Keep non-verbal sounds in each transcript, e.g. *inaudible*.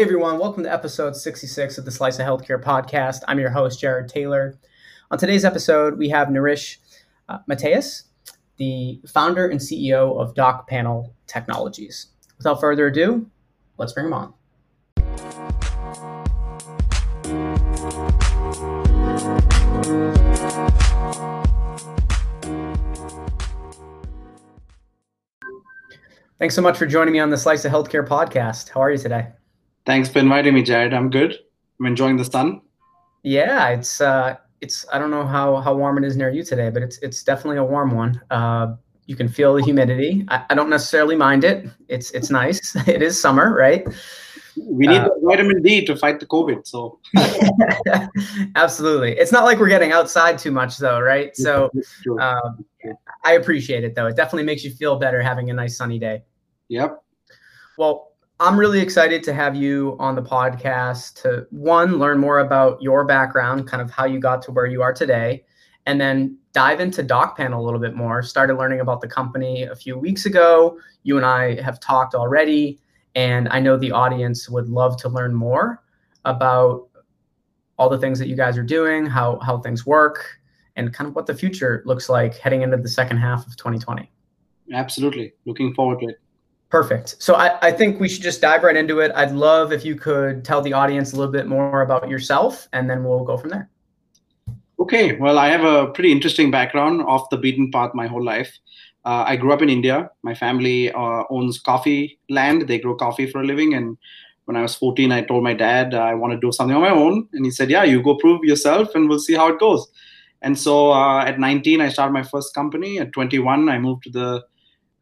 Hey everyone, welcome to episode 66 of the Slice of Healthcare podcast. I'm your host, Jared Taylor. On today's episode, we have Naresh uh, Mateus, the founder and CEO of Doc Panel Technologies. Without further ado, let's bring him on. Thanks so much for joining me on the Slice of Healthcare podcast. How are you today? Thanks for inviting me, Jared. I'm good. I'm enjoying the sun. Yeah, it's uh, it's I don't know how how warm it is near you today, but it's it's definitely a warm one. Uh, you can feel the humidity. I, I, don't necessarily mind it. It's it's nice. *laughs* it is summer, right? We need uh, vitamin D to fight the COVID. So *laughs* absolutely, it's not like we're getting outside too much, though, right? So um, I appreciate it, though. It definitely makes you feel better having a nice sunny day. Yep. Well, I'm really excited to have you on the podcast to one, learn more about your background, kind of how you got to where you are today, and then dive into Doc Panel a little bit more. Started learning about the company a few weeks ago. You and I have talked already, and I know the audience would love to learn more about all the things that you guys are doing, how how things work, and kind of what the future looks like heading into the second half of 2020. Absolutely. Looking forward to it. Perfect. So I, I think we should just dive right into it. I'd love if you could tell the audience a little bit more about yourself, and then we'll go from there. Okay. Well, I have a pretty interesting background off the beaten path my whole life. Uh, I grew up in India. My family uh, owns coffee land. They grow coffee for a living. And when I was 14, I told my dad I want to do something on my own. And he said, Yeah, you go prove yourself and we'll see how it goes. And so uh, at 19, I started my first company. At 21, I moved to the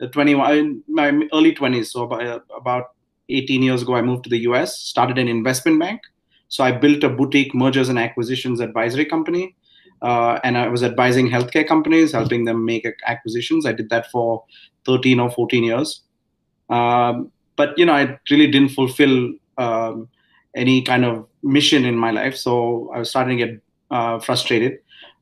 21 my early 20s so about, about 18 years ago i moved to the us started an investment bank. So i built a boutique mergers and acquisitions advisory company uh, and i was advising healthcare companies helping them make acquisitions. I did that for 13 or 14 years. Um, but you know i really didn't fulfill um, any kind of mission in my life so i was starting to get uh, frustrated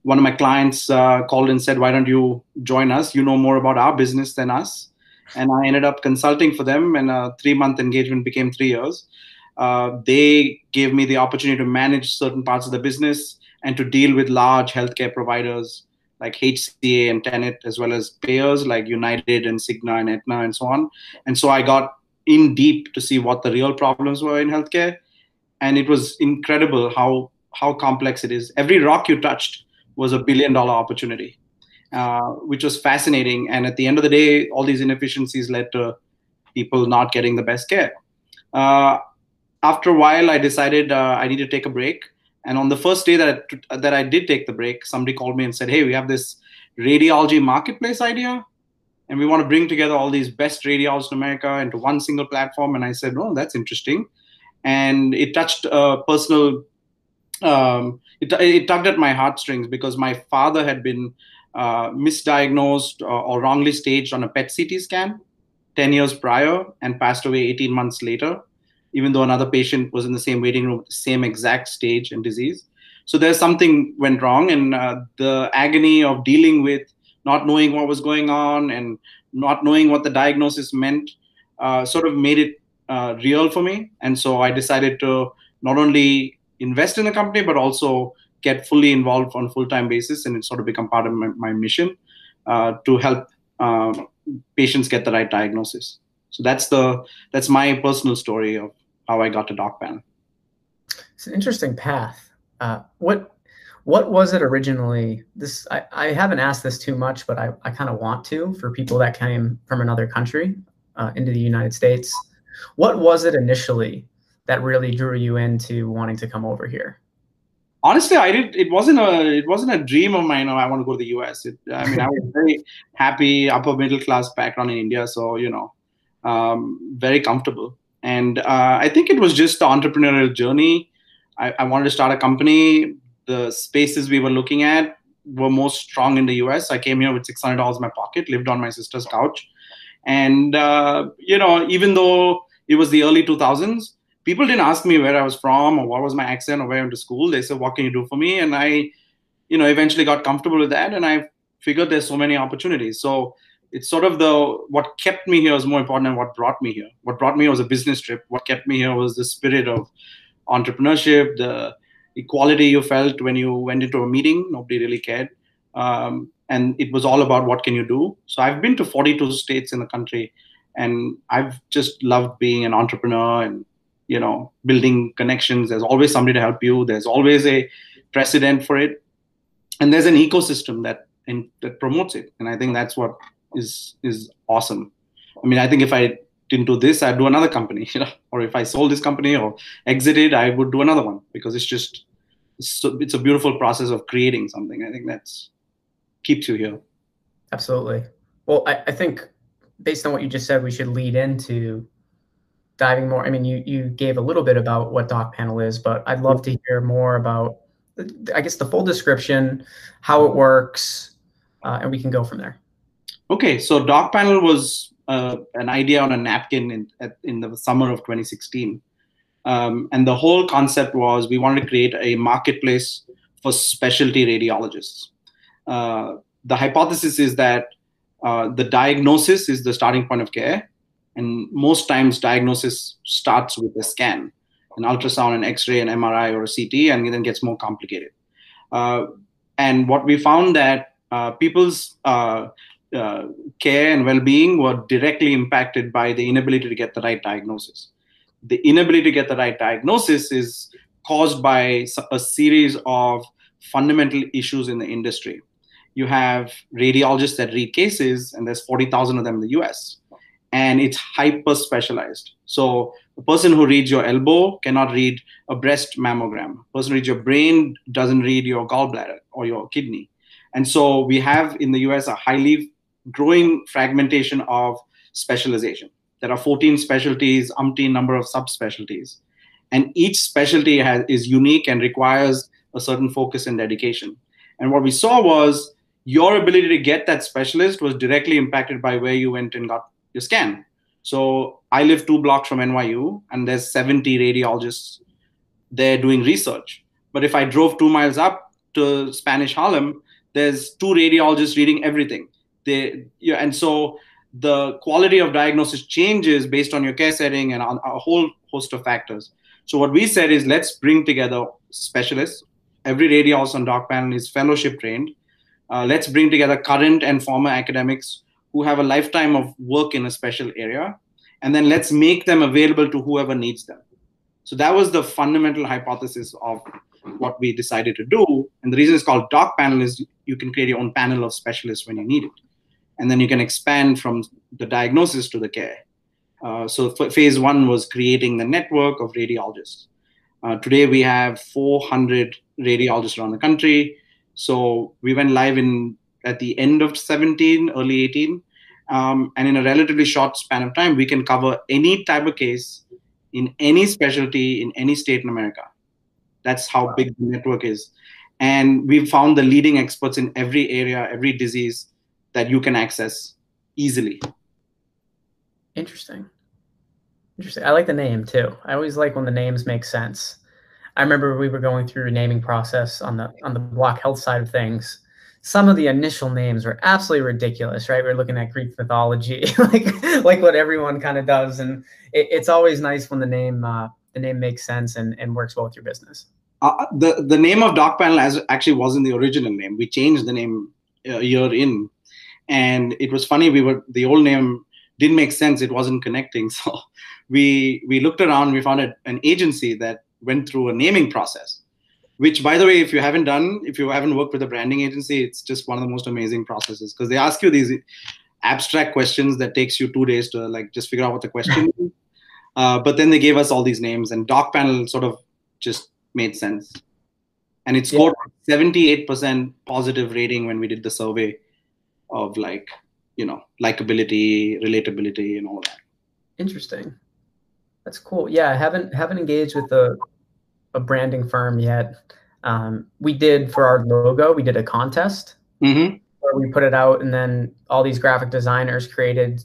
one of my clients uh, called and said, "Why don't you join us? You know more about our business than us." And I ended up consulting for them, and a three-month engagement became three years. Uh, they gave me the opportunity to manage certain parts of the business and to deal with large healthcare providers like HCA and Tenet, as well as payers like United and Cigna and Aetna and so on. And so I got in deep to see what the real problems were in healthcare, and it was incredible how how complex it is. Every rock you touched was a billion dollar opportunity, uh, which was fascinating. And at the end of the day, all these inefficiencies led to people not getting the best care. Uh, after a while, I decided uh, I need to take a break. And on the first day that I, that I did take the break, somebody called me and said, "Hey, we have this radiology marketplace idea, and we want to bring together all these best radiologists in America into one single platform." And I said, "Oh, that's interesting." And it touched a personal um, it, it tugged at my heartstrings because my father had been uh, misdiagnosed or, or, wrongly staged on a PET CT scan 10 years prior and passed away 18 months later, even though another patient was in the same waiting room with the same exact stage and disease. So there's something went wrong, and uh, the agony of dealing with not knowing what was going on and not knowing what the diagnosis meant uh, sort of made it uh, real for me. And so I decided to not only invest in a company, but also get fully involved on a full-time basis, and it sort of become part of my, my mission uh, to help uh, patients get the right diagnosis. So that's the that's my personal story of how I got to DocPanel. It's an interesting path. Uh, what what was it originally? This I, I haven't asked this too much, but I, I kind of want to for people that came from another country uh, into the United States. What was it initially that really drew you into wanting to come over here? Honestly, I did. It wasn't a. It wasn't a dream of mine. Oh, I want to go to the U.S. It, I mean, I was very happy, upper middle class background in India, so you know, um, very comfortable. And uh, I think it was just the entrepreneurial journey. I, I wanted to start a company. The spaces we were looking at were most strong in the US. I came here with $600 in my pocket, lived on my sister's couch. And, uh, you know, even though it was the early 2000s, people didn't ask me where I was from or what was my accent or where I went to school. They said, "What can you do for me?" And I, you know, eventually got comfortable with that, and I figured there's so many opportunities. So it's sort of the what kept me here is more important than what brought me here. What brought me here was a business trip. What kept me here was the spirit of entrepreneurship, the equality you felt when you went into a meeting. Nobody really cared. Um, and it was all about what can you do. So I've been to 42 states in the country, and I've just loved being an entrepreneur and you know building connections. There's always somebody to help you. There's always a precedent for it, and there's an ecosystem that that promotes it. And I think that's what is is awesome. I mean, I think if I didn't do this, I'd do another company, *laughs* you know, or if I sold this company or exited, I would do another one because it's just it's, it's a beautiful process of creating something. I think that's keeps you here. Absolutely. Well, I, I think based on what you just said, we should lead into diving more. I mean, you you gave a little bit about what Doc Panel is, but I'd love to hear more about, I guess, the full description, how it works, uh, and we can go from there. Okay, so Doc Panel was uh, an idea on a napkin in, in the summer of 2016. Um, and the whole concept was we wanted to create a marketplace for specialty radiologists. Uh, the hypothesis is that uh, the diagnosis is the starting point of care. And most times, diagnosis starts with a scan, an ultrasound, an X ray, an MRI, or a CT, and then gets more complicated. Uh, and what we found that uh, people's uh, uh, care and well-being were directly impacted by the inability to get the right diagnosis. The inability to get the right diagnosis is caused by a series of fundamental issues in the industry. You have radiologists that read cases, and there's 40,000 of them in the US, and it's hyper specialized. So, a person who reads your elbow cannot read a breast mammogram. A person who reads your brain doesn't read your gallbladder or your kidney. And so, we have in the US a highly growing fragmentation of specialization. There are 14 specialties, umpteen number of subspecialties. And each specialty has, is unique and requires a certain focus and dedication. And what we saw was your ability to get that specialist was directly impacted by where you went and got your scan. So I live two blocks from NYU, and there's 70 radiologists there doing research. But if I drove two miles up to Spanish Harlem, there's two radiologists reading everything they yeah, and so the quality of diagnosis changes based on your care setting and on a whole host of factors. So what we said is let's bring together specialists. Every radiologist on doc panel is fellowship trained. Uh, let's bring together current and former academics who have a lifetime of work in a special area, and then let's make them available to whoever needs them. So that was the fundamental hypothesis of what we decided to do. And the reason it's called doc panel is you can create your own panel of specialists when you need it and then you can expand from the diagnosis to the care. Uh, so phase one was creating the network of radiologists. Uh, today we have 400 radiologists around the country. So we went live in at the end of 17, early 18, um, and in a relatively short span of time, we can cover any type of case in any specialty in any state in America. That's how big the network is, and we've found the leading experts in every area, every disease that you can access easily. Interesting. Interesting. I like the name too. I always like when the names make sense. I remember we were going through a naming process on the on the block health side of things. Some of the initial names were absolutely ridiculous, right? We are looking at Greek mythology, *laughs* like like what everyone kind of does, and it, it's always nice when the name uh, the name makes sense and, and works well with your business. Uh, the the name of Doc Panel as actually wasn't the original name. We changed the name a year in and it was funny we were the old name didn't make sense it wasn't connecting *laughs* so we we looked around we found a, an agency that went through a naming process which by the way if you haven't done if you haven't worked with a branding agency it's just one of the most amazing processes. Because they ask you these abstract questions that takes you two days to like just figure out what the question *laughs* is. Uh, but then they gave us all these names and doc panel sort of just made sense. And it scored yeah. 78% positive rating when we did the survey of like you know likability relatability and all that. Interesting. That's cool. Yeah i haven't haven't engaged with a, a branding firm yet. Um, we did for our logo we did a contest. Mm-hmm. where we put it out and then all these graphic designers created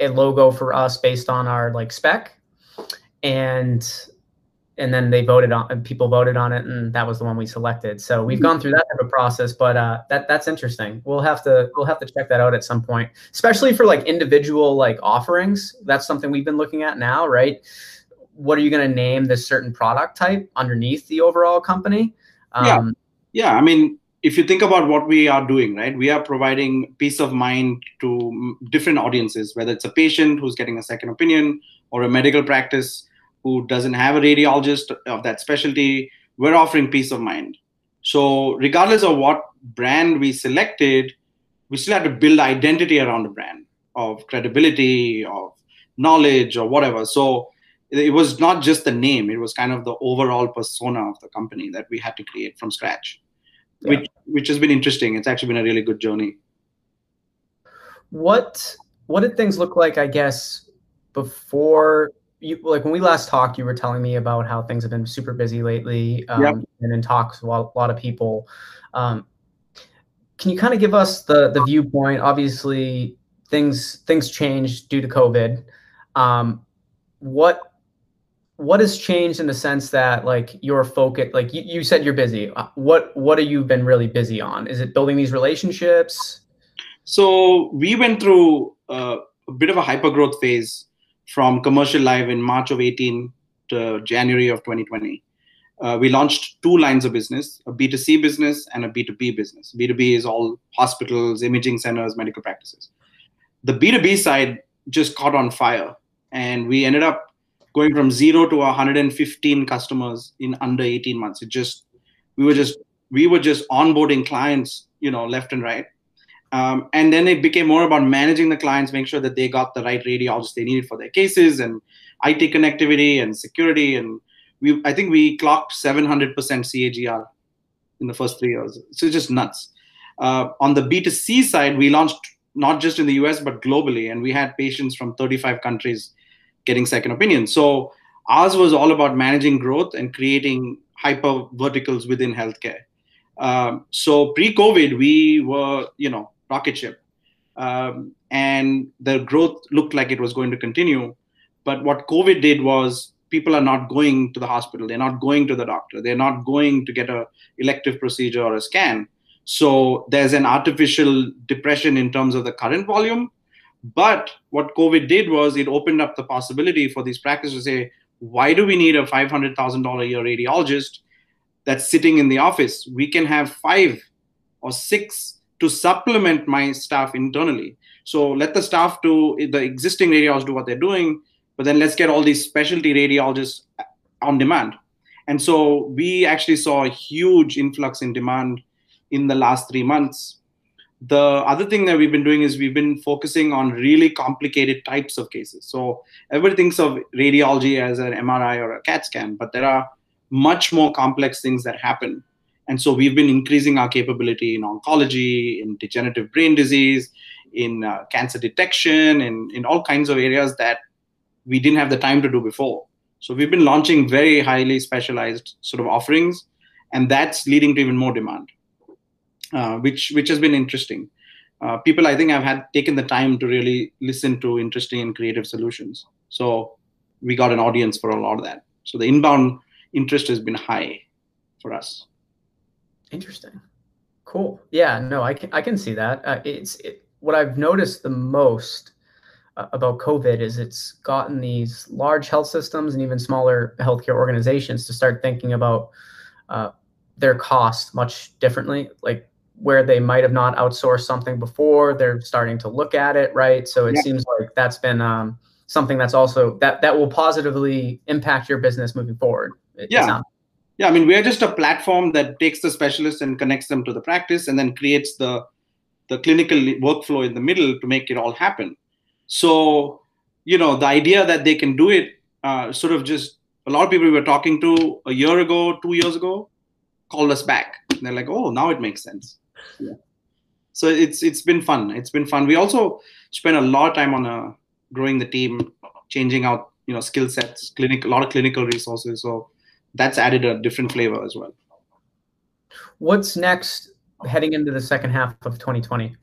a logo for us based on our like spec. And and then they voted on people voted on it and that was the one we selected. So we've gone through that type of process but uh, that that's interesting. We'll have to we'll have to check that out at some point. Especially for like individual like offerings. That's something we've been looking at now right what are you going to name this certain product type underneath the overall company um, yeah yeah i mean if you think about what we are doing right we are providing peace of mind to different audiences whether it's a patient who's getting a second opinion or a medical practice who doesn't have a radiologist of that specialty, we're offering peace of mind. So, regardless of what brand we selected, we still had to build identity around the brand of credibility, of knowledge, or whatever. So, it was not just the name, it was kind of the overall persona of the company that we had to create from scratch, yeah. which, which has been interesting. It's actually been a really good journey. What what did things look like, I guess, before you like when we last talked, you were telling me about how things have been super busy lately, um, yep. and in talks with a lot of people. Um, can you kind of give us the the viewpoint? Obviously, things things changed due to COVID. Um, what what has changed in the sense that like your focus like you, you said you're busy uh, what what have you been really busy on is it building these relationships so we went through uh, a bit of a hyper growth phase from commercial live in March of 18 to January of 2020. Uh, we launched two lines of business a B2C business and a B2B business. B2B is all hospitals, imaging centers, medical practices. The B2B side just caught on fire, and we ended up going from zero to 115 customers in under 18 months. It just, we were just, we were just onboarding clients, you know, left and right. Um, and then it became more about managing the clients, making sure that they got the right radiologists they needed for their cases and IT connectivity and security. And we, I think we clocked 700% CAGR in the first three years. So just nuts. Uh, on the B2C side, we launched not just in the US, but globally. And we had patients from 35 countries getting second opinions. So ours was all about managing growth and creating hyper verticals within healthcare. Um, so pre-COVID, we were, you know, rocket ship. Um, and the growth looked like it was going to continue. But what COVID did was people are not going to the hospital, they're not going to the doctor, they're not going to get a elective procedure or a scan. So there's an artificial depression in terms of the current volume. But what COVID did was it opened up the possibility for these practices to say, why do we need a $500,000 a year radiologist that's sitting in the office? We can have five or six to supplement my staff internally. So let the staff do the existing radiologists do what they're doing, but then let's get all these specialty radiologists on demand. And so we actually saw a huge influx in demand in the last three months. The other thing that we've been doing is we've been focusing on really complicated types of cases. So everybody thinks of radiology as an MRI or a CAT scan, but there are much more complex things that happen and so we've been increasing our capability in oncology, in degenerative brain disease, in uh, cancer detection, in, in all kinds of areas that we didn't have the time to do before. So we've been launching very highly specialized sort of offerings, and that's leading to even more demand, uh, which which has been interesting. Uh, people, I think, have had taken the time to really listen to interesting and creative solutions. So we got an audience for a lot of that. So the inbound interest has been high for us. Interesting. Cool. Yeah. No, I can I can see that. Uh, it's it, what I've noticed the most uh, about COVID is it's gotten these large health systems and even smaller healthcare organizations to start thinking about uh, their cost much differently. Like where they might have not outsourced something before, they're starting to look at it, right? So it yeah. seems like that's been um, something that's also that that will positively impact your business moving forward. It, yeah. Yeah, I mean, we're just a platform that takes the specialists and connects them to the practice and then creates the the clinical workflow in the middle to make it all happen. So, you know, the idea that they can do it uh, sort of just a lot of people we were talking to a year ago, two years ago, called us back. And they're like, oh, now it makes sense. Yeah. So it's it's been fun. It's been fun. We also spent a lot of time on uh, growing the team, changing out you know skill sets, clinic, a lot of clinical resources. So that's added a different flavor as well. What's next heading into the second half of 2020?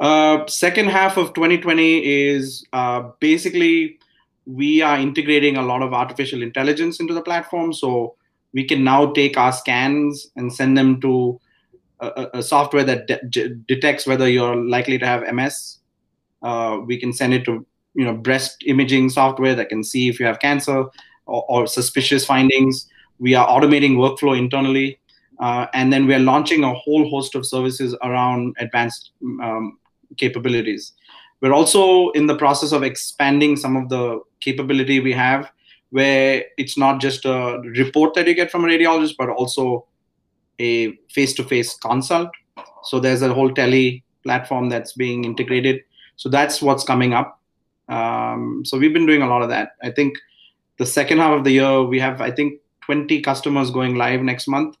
Uh, second half of 2020 is uh, basically we are integrating a lot of artificial intelligence into the platform. So we can now take our scans and send them to a, a software that de- detects whether you're likely to have MS. Uh, we can send it to you know breast imaging software that can see if you have cancer or, or suspicious findings. We are automating workflow internally, uh, and then we are launching a whole host of services around advanced um, capabilities. We're also in the process of expanding some of the capability we have, where it's not just a report that you get from a radiologist, but also a face-to-face consult. So there's a whole tele platform that's being integrated. So that's what's coming up. Um, so we've been doing a lot of that. I think the second half of the year we have I think 20 customers going live next month,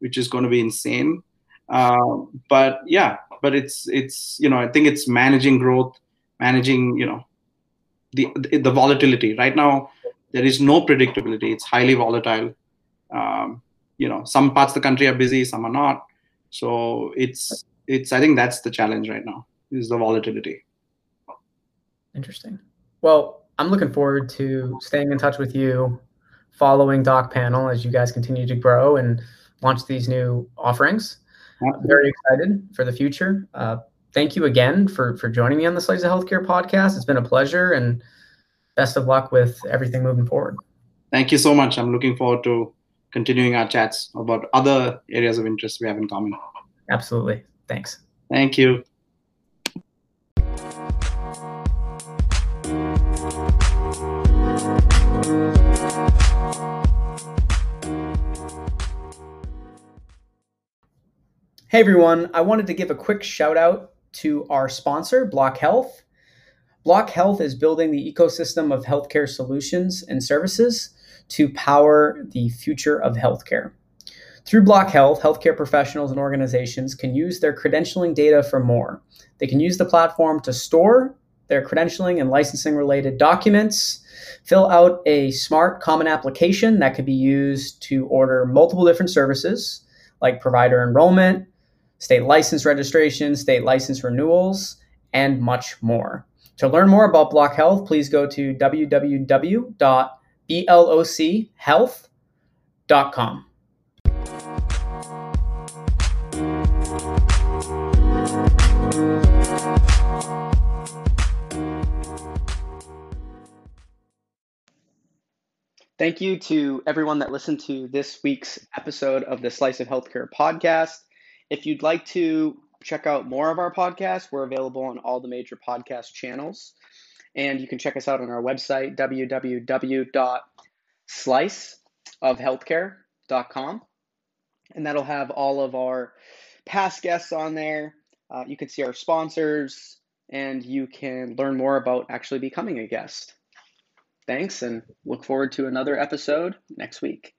which is going to be insane. Uh, but yeah, but it's it's you know I think it's managing growth, managing you know the the volatility. Right now there is no predictability. It's highly volatile. Um, you know some parts of the country are busy some are not. So it's it's i think that's the challenge right now is the volatility. Interesting. Well i'm looking forward to staying in touch with you following doc panel as you guys continue to grow and launch these new offerings. I'm very excited for the future. Uh, thank you again for for joining me on the slice of healthcare podcast. It's been a pleasure and best of luck with everything moving forward. Thank you so much. I'm looking forward to continuing our chats about other areas of interest we have in common. Absolutely. Thanks. Thank you. Hey everyone, I wanted to give a quick shout out to our sponsor, Block Health. Block Health is building the ecosystem of healthcare solutions and services to power the future of healthcare. Through Block Health, healthcare professionals and organizations can use their credentialing data for more. They can use the platform to store their credentialing and licensing related documents, fill out a smart common application that can be used to order multiple different services like provider enrollment, state license registration, state license renewals, and much more. To learn more about Block Health, please go to www blockhealth.com. Thank you to everyone that listened to this week's episode of the Slice of Healthcare podcast. If you'd like to check out more of our podcasts, we're available on all the major podcast channels. And you can check us out on our website, www.sliceofhealthcare.com. And that'll have all of our past guests on there. Uh, you can see our sponsors and you can learn more about actually becoming a guest. Thanks and look forward to another episode next week.